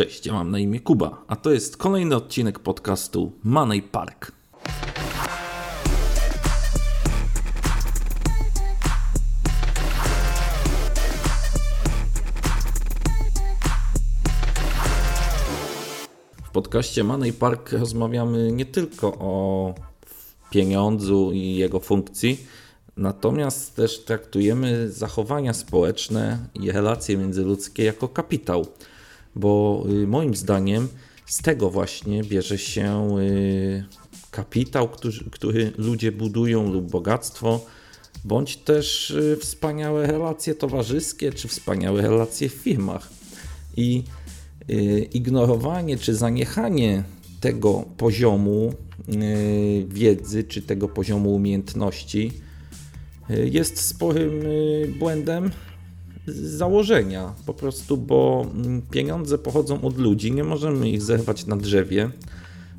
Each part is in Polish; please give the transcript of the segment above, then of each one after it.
Cześć, ja mam na imię Kuba, a to jest kolejny odcinek podcastu Money Park. W podcaście Money Park rozmawiamy nie tylko o pieniądzu i jego funkcji, natomiast też traktujemy zachowania społeczne i relacje międzyludzkie jako kapitał bo y, moim zdaniem z tego właśnie bierze się y, kapitał, który, który ludzie budują lub bogactwo, bądź też y, wspaniałe relacje towarzyskie, czy wspaniałe relacje w firmach. I ignorowanie czy zaniechanie tego poziomu wiedzy, czy tego poziomu umiejętności jest sporym błędem, z założenia, po prostu, bo mm, pieniądze pochodzą od ludzi, nie możemy ich zerwać na drzewie.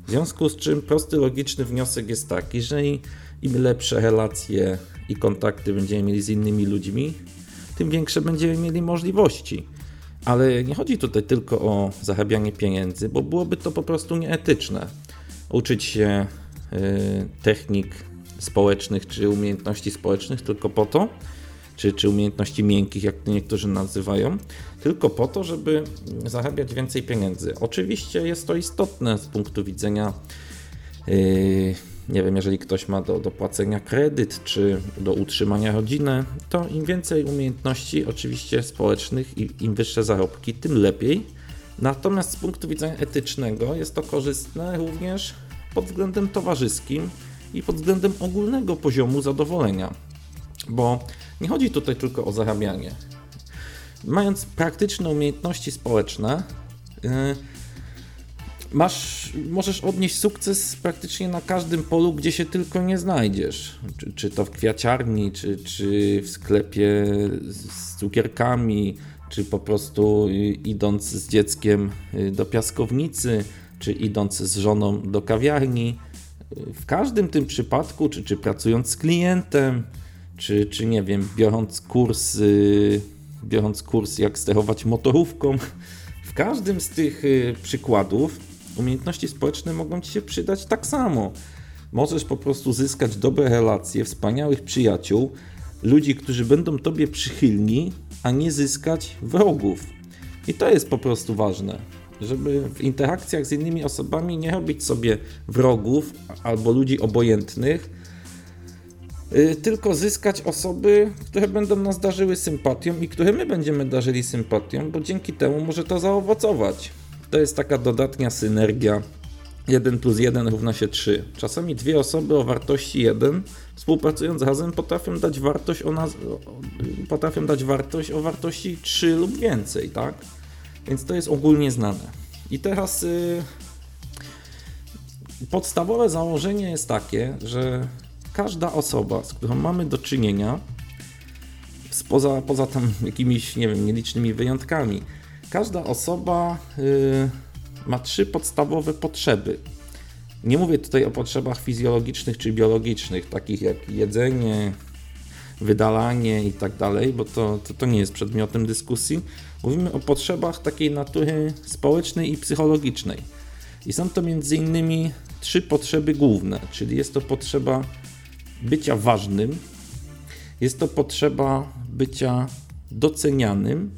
W związku z czym prosty, logiczny wniosek jest taki, że im lepsze relacje i kontakty będziemy mieli z innymi ludźmi, tym większe będziemy mieli możliwości. Ale nie chodzi tutaj tylko o zarabianie pieniędzy, bo byłoby to po prostu nieetyczne. Uczyć się y, technik społecznych czy umiejętności społecznych tylko po to, czy, czy umiejętności miękkich, jak niektórzy nazywają, tylko po to, żeby zarabiać więcej pieniędzy. Oczywiście jest to istotne z punktu widzenia. Yy, nie wiem, jeżeli ktoś ma do, do płacenia kredyt czy do utrzymania rodziny, to im więcej umiejętności, oczywiście społecznych i im wyższe zarobki, tym lepiej. Natomiast z punktu widzenia etycznego jest to korzystne również pod względem towarzyskim i pod względem ogólnego poziomu zadowolenia. Bo nie chodzi tutaj tylko o zarabianie. Mając praktyczne umiejętności społeczne, yy, masz, możesz odnieść sukces praktycznie na każdym polu, gdzie się tylko nie znajdziesz. Czy, czy to w kwiaciarni, czy, czy w sklepie z cukierkami, czy po prostu idąc z dzieckiem y, do piaskownicy, czy idąc z żoną do kawiarni. W każdym tym przypadku, czy, czy pracując z klientem, czy, czy nie wiem, biorąc kurs, yy, biorąc kurs jak sterować motorówką. W każdym z tych yy, przykładów umiejętności społeczne mogą Ci się przydać tak samo. Możesz po prostu zyskać dobre relacje, wspaniałych przyjaciół, ludzi, którzy będą Tobie przychylni, a nie zyskać wrogów. I to jest po prostu ważne, żeby w interakcjach z innymi osobami nie robić sobie wrogów albo ludzi obojętnych, Y, tylko zyskać osoby, które będą nas darzyły sympatią i które my będziemy darzyli sympatią, bo dzięki temu może to zaowocować. To jest taka dodatnia synergia 1 plus 1 równa się 3. Czasami dwie osoby o wartości 1 współpracując razem potrafią dać wartość o, nas, potrafią dać wartość o wartości 3 lub więcej, tak? Więc to jest ogólnie znane. I teraz yy, podstawowe założenie jest takie, że każda osoba, z którą mamy do czynienia, poza, poza tam jakimiś, nie wiem, nielicznymi wyjątkami, każda osoba yy, ma trzy podstawowe potrzeby. Nie mówię tutaj o potrzebach fizjologicznych czy biologicznych, takich jak jedzenie, wydalanie i tak dalej, bo to, to, to nie jest przedmiotem dyskusji. Mówimy o potrzebach takiej natury społecznej i psychologicznej. I są to między innymi trzy potrzeby główne, czyli jest to potrzeba bycia ważnym, jest to potrzeba bycia docenianym,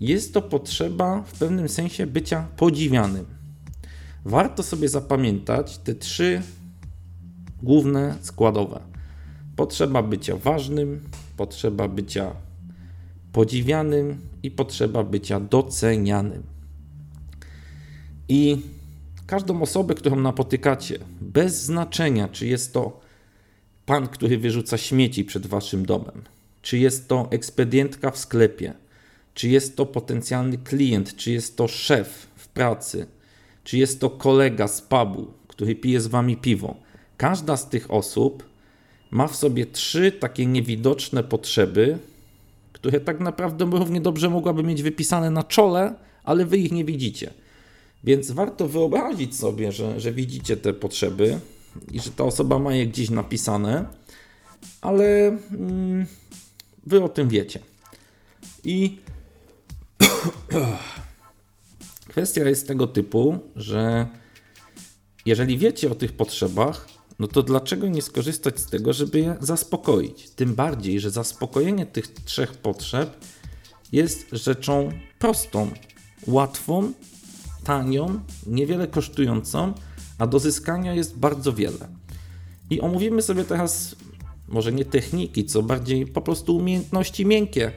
jest to potrzeba w pewnym sensie bycia podziwianym. Warto sobie zapamiętać te trzy główne składowe: potrzeba bycia ważnym, potrzeba bycia podziwianym i potrzeba bycia docenianym. I każdą osobę, którą napotykacie, bez znaczenia, czy jest to pan, który wyrzuca śmieci przed waszym domem? Czy jest to ekspedientka w sklepie? Czy jest to potencjalny klient? Czy jest to szef w pracy? Czy jest to kolega z pubu, który pije z wami piwo? Każda z tych osób ma w sobie trzy takie niewidoczne potrzeby, które tak naprawdę równie dobrze mogłaby mieć wypisane na czole, ale wy ich nie widzicie. Więc warto wyobrazić sobie, że, że widzicie te potrzeby, i że ta osoba ma je gdzieś napisane, ale mm, wy o tym wiecie. I kwestia jest tego typu, że jeżeli wiecie o tych potrzebach, no to dlaczego nie skorzystać z tego, żeby je zaspokoić? Tym bardziej, że zaspokojenie tych trzech potrzeb jest rzeczą prostą, łatwą, tanią, niewiele kosztującą, a do zyskania jest bardzo wiele. I omówimy sobie teraz może nie techniki, co bardziej po prostu umiejętności miękkie.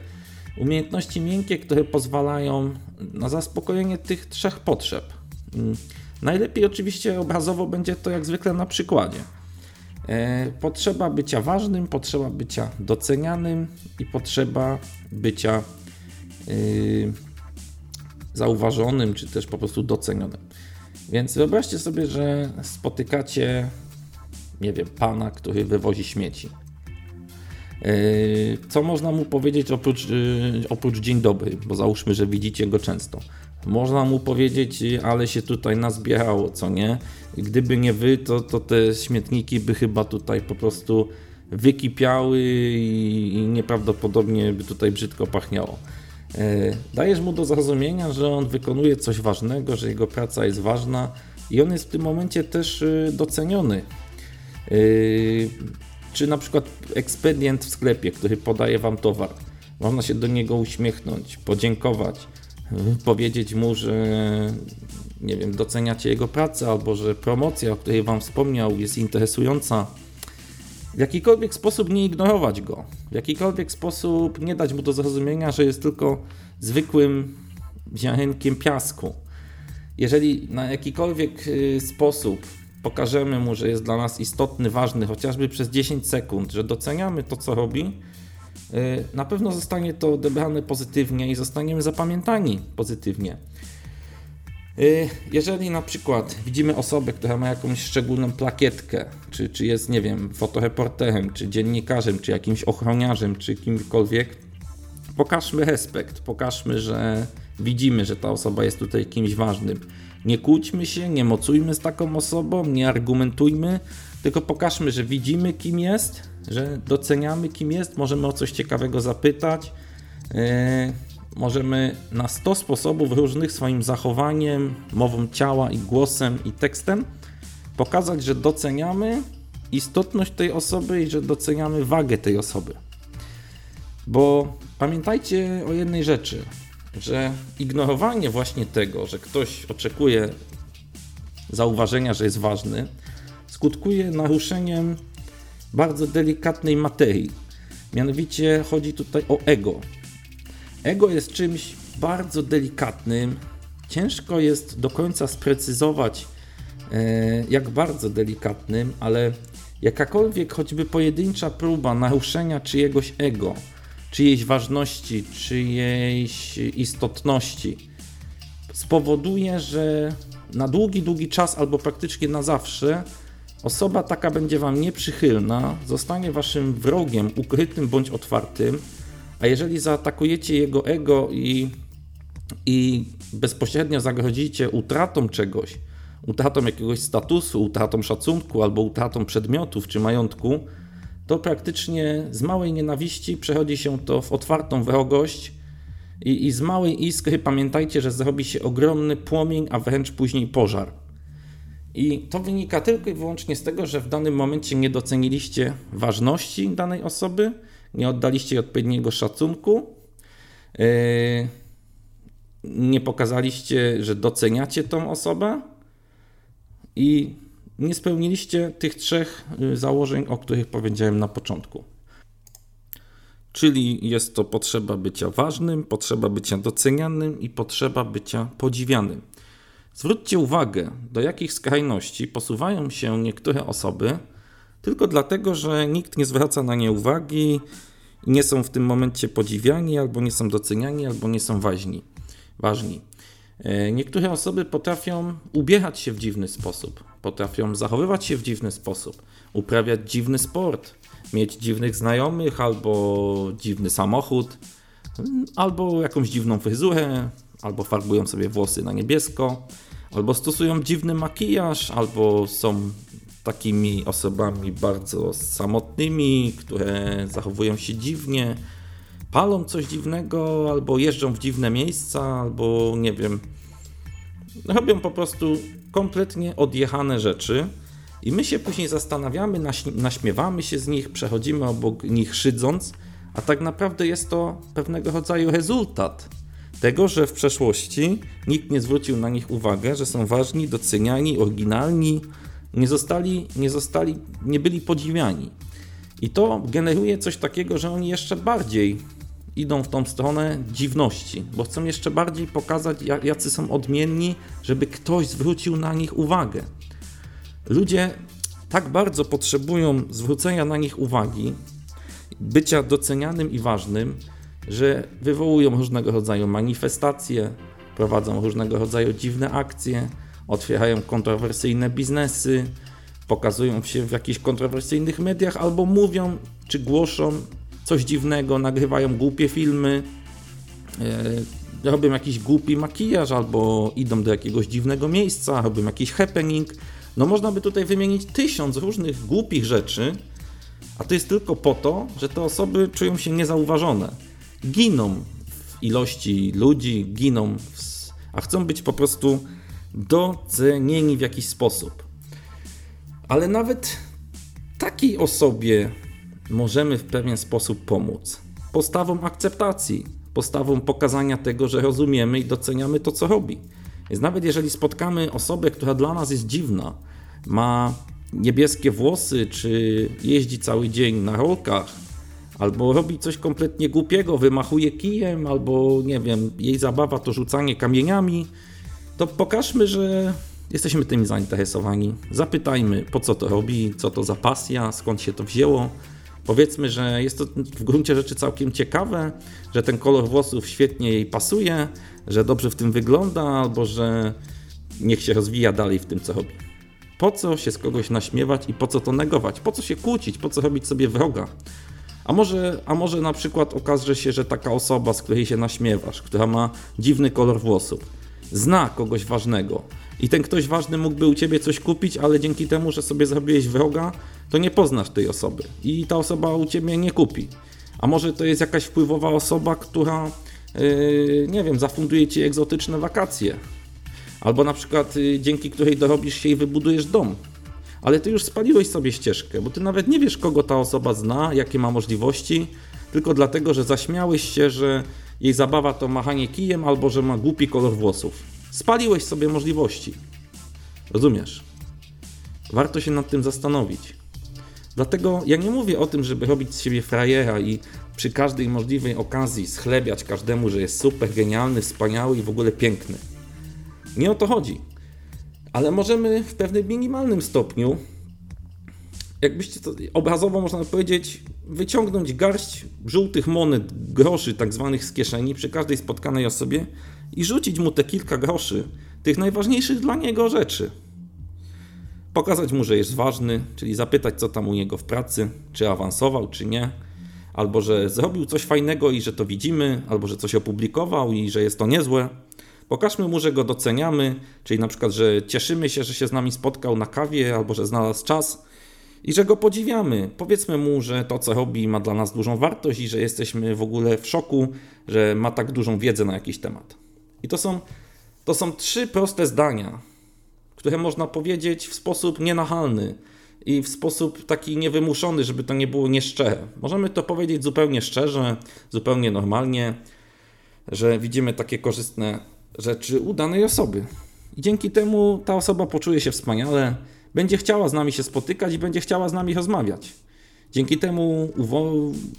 Umiejętności miękkie, które pozwalają na zaspokojenie tych trzech potrzeb. Mm, najlepiej oczywiście obrazowo będzie to jak zwykle na przykładzie. E, potrzeba bycia ważnym, potrzeba bycia docenianym i potrzeba bycia yy, zauważonym, czy też po prostu docenionym. Więc wyobraźcie sobie, że spotykacie, nie wiem, pana, który wywozi śmieci. Yy, co można mu powiedzieć oprócz, yy, oprócz dzień dobry, bo załóżmy, że widzicie go często. Można mu powiedzieć, ale się tutaj nazbierało, co nie? Gdyby nie wy, to, to te śmietniki by chyba tutaj po prostu wykipiały i, i nieprawdopodobnie by tutaj brzydko pachniało. Yy, dajesz mu do zrozumienia, że on wykonuje coś ważnego, że jego praca jest ważna i on jest w tym momencie też doceniony czy na przykład ekspedient w sklepie, który podaje Wam towar. Można się do niego uśmiechnąć, podziękować, powiedzieć mu, że nie wiem, doceniacie jego pracę, albo że promocja, o której Wam wspomniał, jest interesująca. W jakikolwiek sposób nie ignorować go, w jakikolwiek sposób nie dać mu do zrozumienia, że jest tylko zwykłym ziarenkiem piasku. Jeżeli na jakikolwiek y, sposób pokażemy mu, że jest dla nas istotny, ważny, chociażby przez 10 sekund, że doceniamy to, co robi, y, na pewno zostanie to odebrane pozytywnie i zostaniemy zapamiętani pozytywnie. Y, jeżeli na przykład widzimy osobę, która ma jakąś szczególną plakietkę, czy, czy jest, nie wiem, fotoreporterem, czy dziennikarzem, czy jakimś ochroniarzem, czy kimkolwiek, pokażmy respekt, pokażmy, że widzimy, że ta osoba jest tutaj kimś ważnym. Nie kłóćmy się, nie mocujmy z taką osobą, nie argumentujmy, tylko pokażmy, że widzimy kim jest, że doceniamy kim jest, możemy o coś ciekawego zapytać. Yy, możemy na 100 sposobów różnych swoim zachowaniem, mową ciała i głosem i tekstem pokazać, że doceniamy istotność tej osoby i że doceniamy wagę tej osoby. Bo pamiętajcie o jednej rzeczy że ignorowanie właśnie tego, że ktoś oczekuje zauważenia, że jest ważny, skutkuje naruszeniem bardzo delikatnej materii. Mianowicie chodzi tutaj o ego. Ego jest czymś bardzo delikatnym. Ciężko jest do końca sprecyzować, e, jak bardzo delikatnym, ale jakakolwiek choćby pojedyncza próba naruszenia czyjegoś ego, czyjejś ważności, czyjejś istotności, spowoduje, że na długi, długi czas albo praktycznie na zawsze osoba taka będzie wam nieprzychylna, zostanie waszym wrogiem ukrytym bądź otwartym, a jeżeli zaatakujecie jego ego i, i bezpośrednio zagrozicie utratą czegoś, utratą jakiegoś statusu, utratą szacunku albo utratą przedmiotów czy majątku, to praktycznie z małej nienawiści przechodzi się to w otwartą wrogość i, i z małej iskry pamiętajcie, że zrobi się ogromny płomień, a wręcz później pożar. I to wynika tylko i wyłącznie z tego, że w danym momencie nie doceniliście ważności danej osoby, nie oddaliście odpowiedniego szacunku, yy, nie pokazaliście, że doceniacie tą osobę i nie spełniliście tych trzech y, założeń, o których powiedziałem na początku. Czyli jest to potrzeba bycia ważnym, potrzeba bycia docenianym i potrzeba bycia podziwianym. Zwróćcie uwagę, do jakich skrajności posuwają się niektóre osoby, tylko dlatego, że nikt nie zwraca na nie uwagi nie są w tym momencie podziwiani, albo nie są doceniani, albo nie są ważni. ważni. E, niektóre osoby potrafią ubierać się w dziwny sposób, potrafią zachowywać się w dziwny sposób, uprawiać dziwny sport, mieć dziwnych znajomych albo dziwny samochód, albo jakąś dziwną fryzurę, albo farbują sobie włosy na niebiesko, albo stosują dziwny makijaż, albo są takimi osobami bardzo samotnymi, które zachowują się dziwnie, palą coś dziwnego, albo jeżdżą w dziwne miejsca, albo nie wiem, Robią po prostu kompletnie odjechane rzeczy. I my się później zastanawiamy, naśmiewamy się z nich, przechodzimy obok nich szydząc, a tak naprawdę jest to pewnego rodzaju rezultat tego, że w przeszłości nikt nie zwrócił na nich uwagę, że są ważni, doceniani, oryginalni, nie zostali, nie zostali, nie byli podziwiani. I to generuje coś takiego, że oni jeszcze bardziej idą w tą stronę dziwności, bo chcą jeszcze bardziej pokazać, jacy są odmienni, żeby ktoś zwrócił na nich uwagę. Ludzie tak bardzo potrzebują zwrócenia na nich uwagi, bycia docenianym i ważnym, że wywołują różnego rodzaju manifestacje, prowadzą różnego rodzaju dziwne akcje, otwierają kontrowersyjne biznesy, pokazują się w jakichś kontrowersyjnych mediach albo mówią czy głoszą coś dziwnego, nagrywają głupie filmy, e, robią jakiś głupi makijaż albo idą do jakiegoś dziwnego miejsca, robią jakiś happening. No można by tutaj wymienić tysiąc różnych głupich rzeczy, a to jest tylko po to, że te osoby czują się niezauważone. Giną w ilości ludzi, giną, w, a chcą być po prostu docenieni w jakiś sposób. Ale nawet takiej osobie możemy w pewien sposób pomóc. Postawą akceptacji, postawą pokazania tego, że rozumiemy i doceniamy to, co robi. Więc nawet jeżeli spotkamy osobę, która dla nas jest dziwna, ma niebieskie włosy, czy jeździ cały dzień na rolkach, albo robi coś kompletnie głupiego, wymachuje kijem, albo nie wiem, jej zabawa to rzucanie kamieniami, to pokażmy, że jesteśmy tym zainteresowani. Zapytajmy, po co to robi, co to za pasja, skąd się to wzięło. Powiedzmy, że jest to w gruncie rzeczy całkiem ciekawe, że ten kolor włosów świetnie jej pasuje, że dobrze w tym wygląda, albo że niech się rozwija dalej w tym, co robi. Po co się z kogoś naśmiewać i po co to negować? Po co się kłócić? Po co robić sobie wroga? A może, a może na przykład okaże się, że taka osoba, z której się naśmiewasz, która ma dziwny kolor włosów, zna kogoś ważnego i ten ktoś ważny mógłby u ciebie coś kupić, ale dzięki temu, że sobie zrobiłeś wroga, to nie poznasz tej osoby i ta osoba u ciebie nie kupi. A może to jest jakaś wpływowa osoba, która, yy, nie wiem, zafunduje ci egzotyczne wakacje. Albo na przykład yy, dzięki której dorobisz się i wybudujesz dom. Ale ty już spaliłeś sobie ścieżkę, bo ty nawet nie wiesz, kogo ta osoba zna, jakie ma możliwości, tylko dlatego, że zaśmiałeś się, że jej zabawa to machanie kijem albo że ma głupi kolor włosów. Spaliłeś sobie możliwości. Rozumiesz? Warto się nad tym zastanowić. Dlatego ja nie mówię o tym, żeby robić z siebie frajera i przy każdej możliwej okazji schlebiać każdemu, że jest super, genialny, wspaniały i w ogóle piękny. Nie o to chodzi. Ale możemy w pewnym minimalnym stopniu, jakbyście to obrazowo można powiedzieć, wyciągnąć garść żółtych monet, groszy tak zwanych z kieszeni przy każdej spotkanej osobie i rzucić mu te kilka groszy, tych najważniejszych dla niego rzeczy. Pokazać mu, że jest ważny, czyli zapytać, co tam u niego w pracy, czy awansował, czy nie, albo że zrobił coś fajnego i że to widzimy, albo że coś opublikował i że jest to niezłe. Pokażmy mu, że go doceniamy, czyli na przykład, że cieszymy się, że się z nami spotkał na kawie, albo że znalazł czas i że go podziwiamy. Powiedzmy mu, że to, co robi, ma dla nas dużą wartość i że jesteśmy w ogóle w szoku, że ma tak dużą wiedzę na jakiś temat. I to są, to są trzy proste zdania, które można powiedzieć w sposób nienachalny i w sposób taki niewymuszony, żeby to nie było nieszczere. Możemy to powiedzieć zupełnie szczerze, zupełnie normalnie, że widzimy takie korzystne rzeczy u danej osoby. I dzięki temu ta osoba poczuje się wspaniale, będzie chciała z nami się spotykać i będzie chciała z nami rozmawiać. Dzięki temu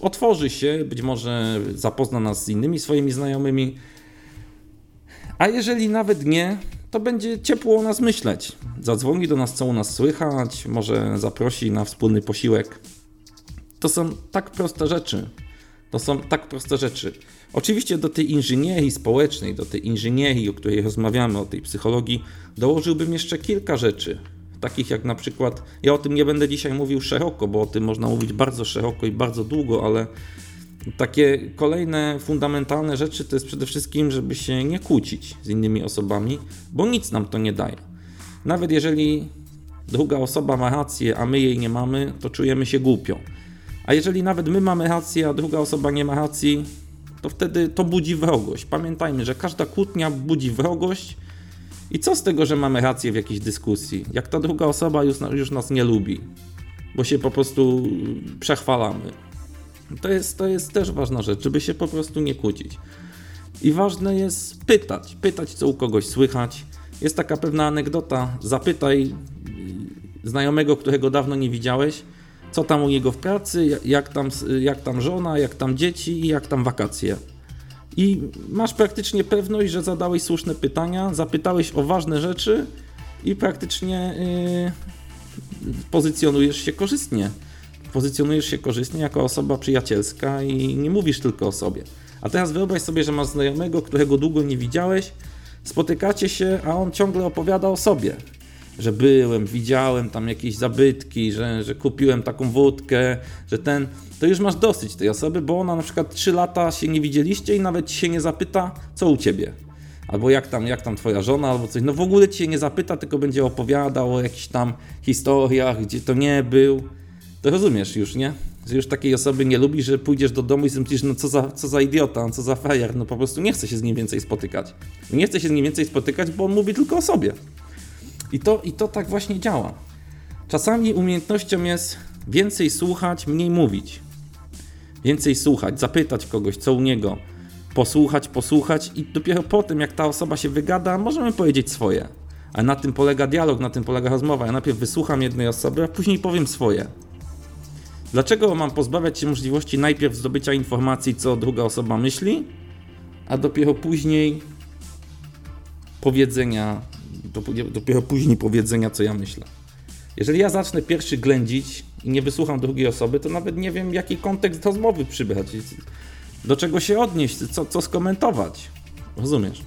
otworzy się, być może zapozna nas z innymi swoimi znajomymi, a jeżeli nawet nie, to będzie ciepło o nas myśleć. Zadzwoni do nas, co u nas słychać, może zaprosi na wspólny posiłek. To są tak proste rzeczy. To są tak proste rzeczy. Oczywiście do tej inżynierii społecznej, do tej inżynierii, o której rozmawiamy, o tej psychologii, dołożyłbym jeszcze kilka rzeczy. Takich jak na przykład, ja o tym nie będę dzisiaj mówił szeroko, bo o tym można mówić bardzo szeroko i bardzo długo, ale takie kolejne fundamentalne rzeczy to jest przede wszystkim, żeby się nie kłócić z innymi osobami, bo nic nam to nie daje. Nawet jeżeli druga osoba ma rację, a my jej nie mamy, to czujemy się głupio. A jeżeli nawet my mamy rację, a druga osoba nie ma racji, to wtedy to budzi wrogość. Pamiętajmy, że każda kłótnia budzi wrogość I co z tego, że mamy rację w jakiejś dyskusji, jak ta druga osoba już, już nas nie lubi, bo się po prostu przechwalamy. To jest, to jest też ważna rzecz, żeby się po prostu nie kłócić. I ważne jest pytać, pytać, co u kogoś słychać. Jest taka pewna anegdota. Zapytaj znajomego, którego dawno nie widziałeś, co tam u niego w pracy, jak tam, jak tam żona, jak tam dzieci i jak tam wakacje. I masz praktycznie pewność, że zadałeś słuszne pytania, zapytałeś o ważne rzeczy i praktycznie yy, pozycjonujesz się korzystnie. Pozycjonujesz się korzystnie jako osoba przyjacielska i nie mówisz tylko o sobie. A teraz wyobraź sobie, że masz znajomego, którego długo nie widziałeś, spotykacie się, a on ciągle opowiada o sobie. Że byłem, widziałem tam jakieś zabytki, że, że kupiłem taką wódkę, że ten. To już masz dosyć tej osoby, bo ona na przykład 3 lata się nie widzieliście i nawet się nie zapyta, co u ciebie. Albo jak tam, jak tam twoja żona, albo coś. No w ogóle cię nie zapyta, tylko będzie opowiadał o jakichś tam historiach, gdzie to nie był. To rozumiesz już, nie? że już takiej osoby nie lubisz, że pójdziesz do domu i myślisz, no co za, co za idiota, co za frajer, no po prostu nie chce się z nim więcej spotykać. Nie chce się z nim więcej spotykać, bo on mówi tylko o sobie. I to, I to tak właśnie działa. Czasami umiejętnością jest więcej słuchać, mniej mówić. Więcej słuchać, zapytać kogoś, co u niego, posłuchać, posłuchać i dopiero potem, jak ta osoba się wygada, możemy powiedzieć swoje. Ale na tym polega dialog, na tym polega rozmowa. Ja najpierw wysłucham jednej osoby, a później powiem swoje. Dlaczego mam pozbawiać się możliwości najpierw zdobycia informacji, co druga osoba myśli, a dopiero później powiedzenia, dopiero później powiedzenia, co ja myślę. Jeżeli ja zacznę pierwszy ględzić i nie wysłucham drugiej osoby, to nawet nie wiem, jaki kontekst rozmowy przybrać, do czego się odnieść, co, co skomentować. Rozumiesz?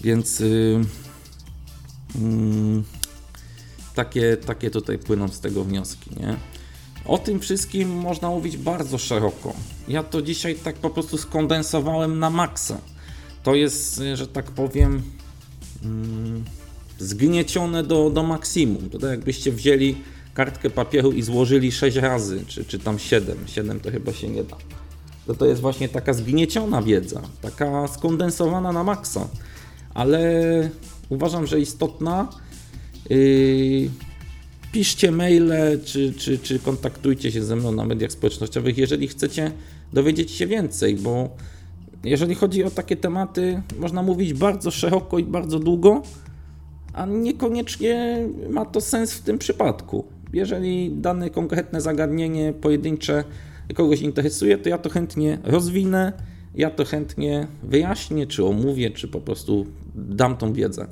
Więc yy, yy, takie, takie tutaj płyną z tego wnioski, nie? O tym wszystkim można mówić bardzo szeroko. Ja to dzisiaj tak po prostu skondensowałem na maksa. To jest, że tak powiem, zgniecione do, do maksimum. To tak jakbyście wzięli kartkę papieru i złożyli 6 razy, czy, czy tam 7. 7 to chyba się nie da. To, to jest właśnie taka zgnieciona wiedza, taka skondensowana na maksa. Ale uważam, że istotna. Yy, piszcie maile, czy, czy, czy kontaktujcie się ze mną na mediach społecznościowych, jeżeli chcecie dowiedzieć się więcej, bo jeżeli chodzi o takie tematy, można mówić bardzo szeroko i bardzo długo, a niekoniecznie ma to sens w tym przypadku. Jeżeli dane konkretne zagadnienie pojedyncze kogoś interesuje, to ja to chętnie rozwinę, ja to chętnie wyjaśnię, czy omówię, czy po prostu dam tą wiedzę.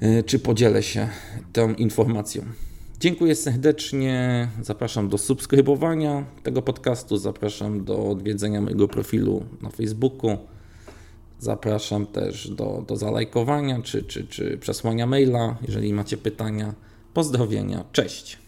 E, czy podzielę się tą informacją. Dziękuję serdecznie. Zapraszam do subskrybowania tego podcastu. Zapraszam do odwiedzenia mojego profilu na Facebooku. Zapraszam też do, do zalajkowania czy, czy, czy przesłania maila, jeżeli macie pytania. Pozdrowienia. Cześć.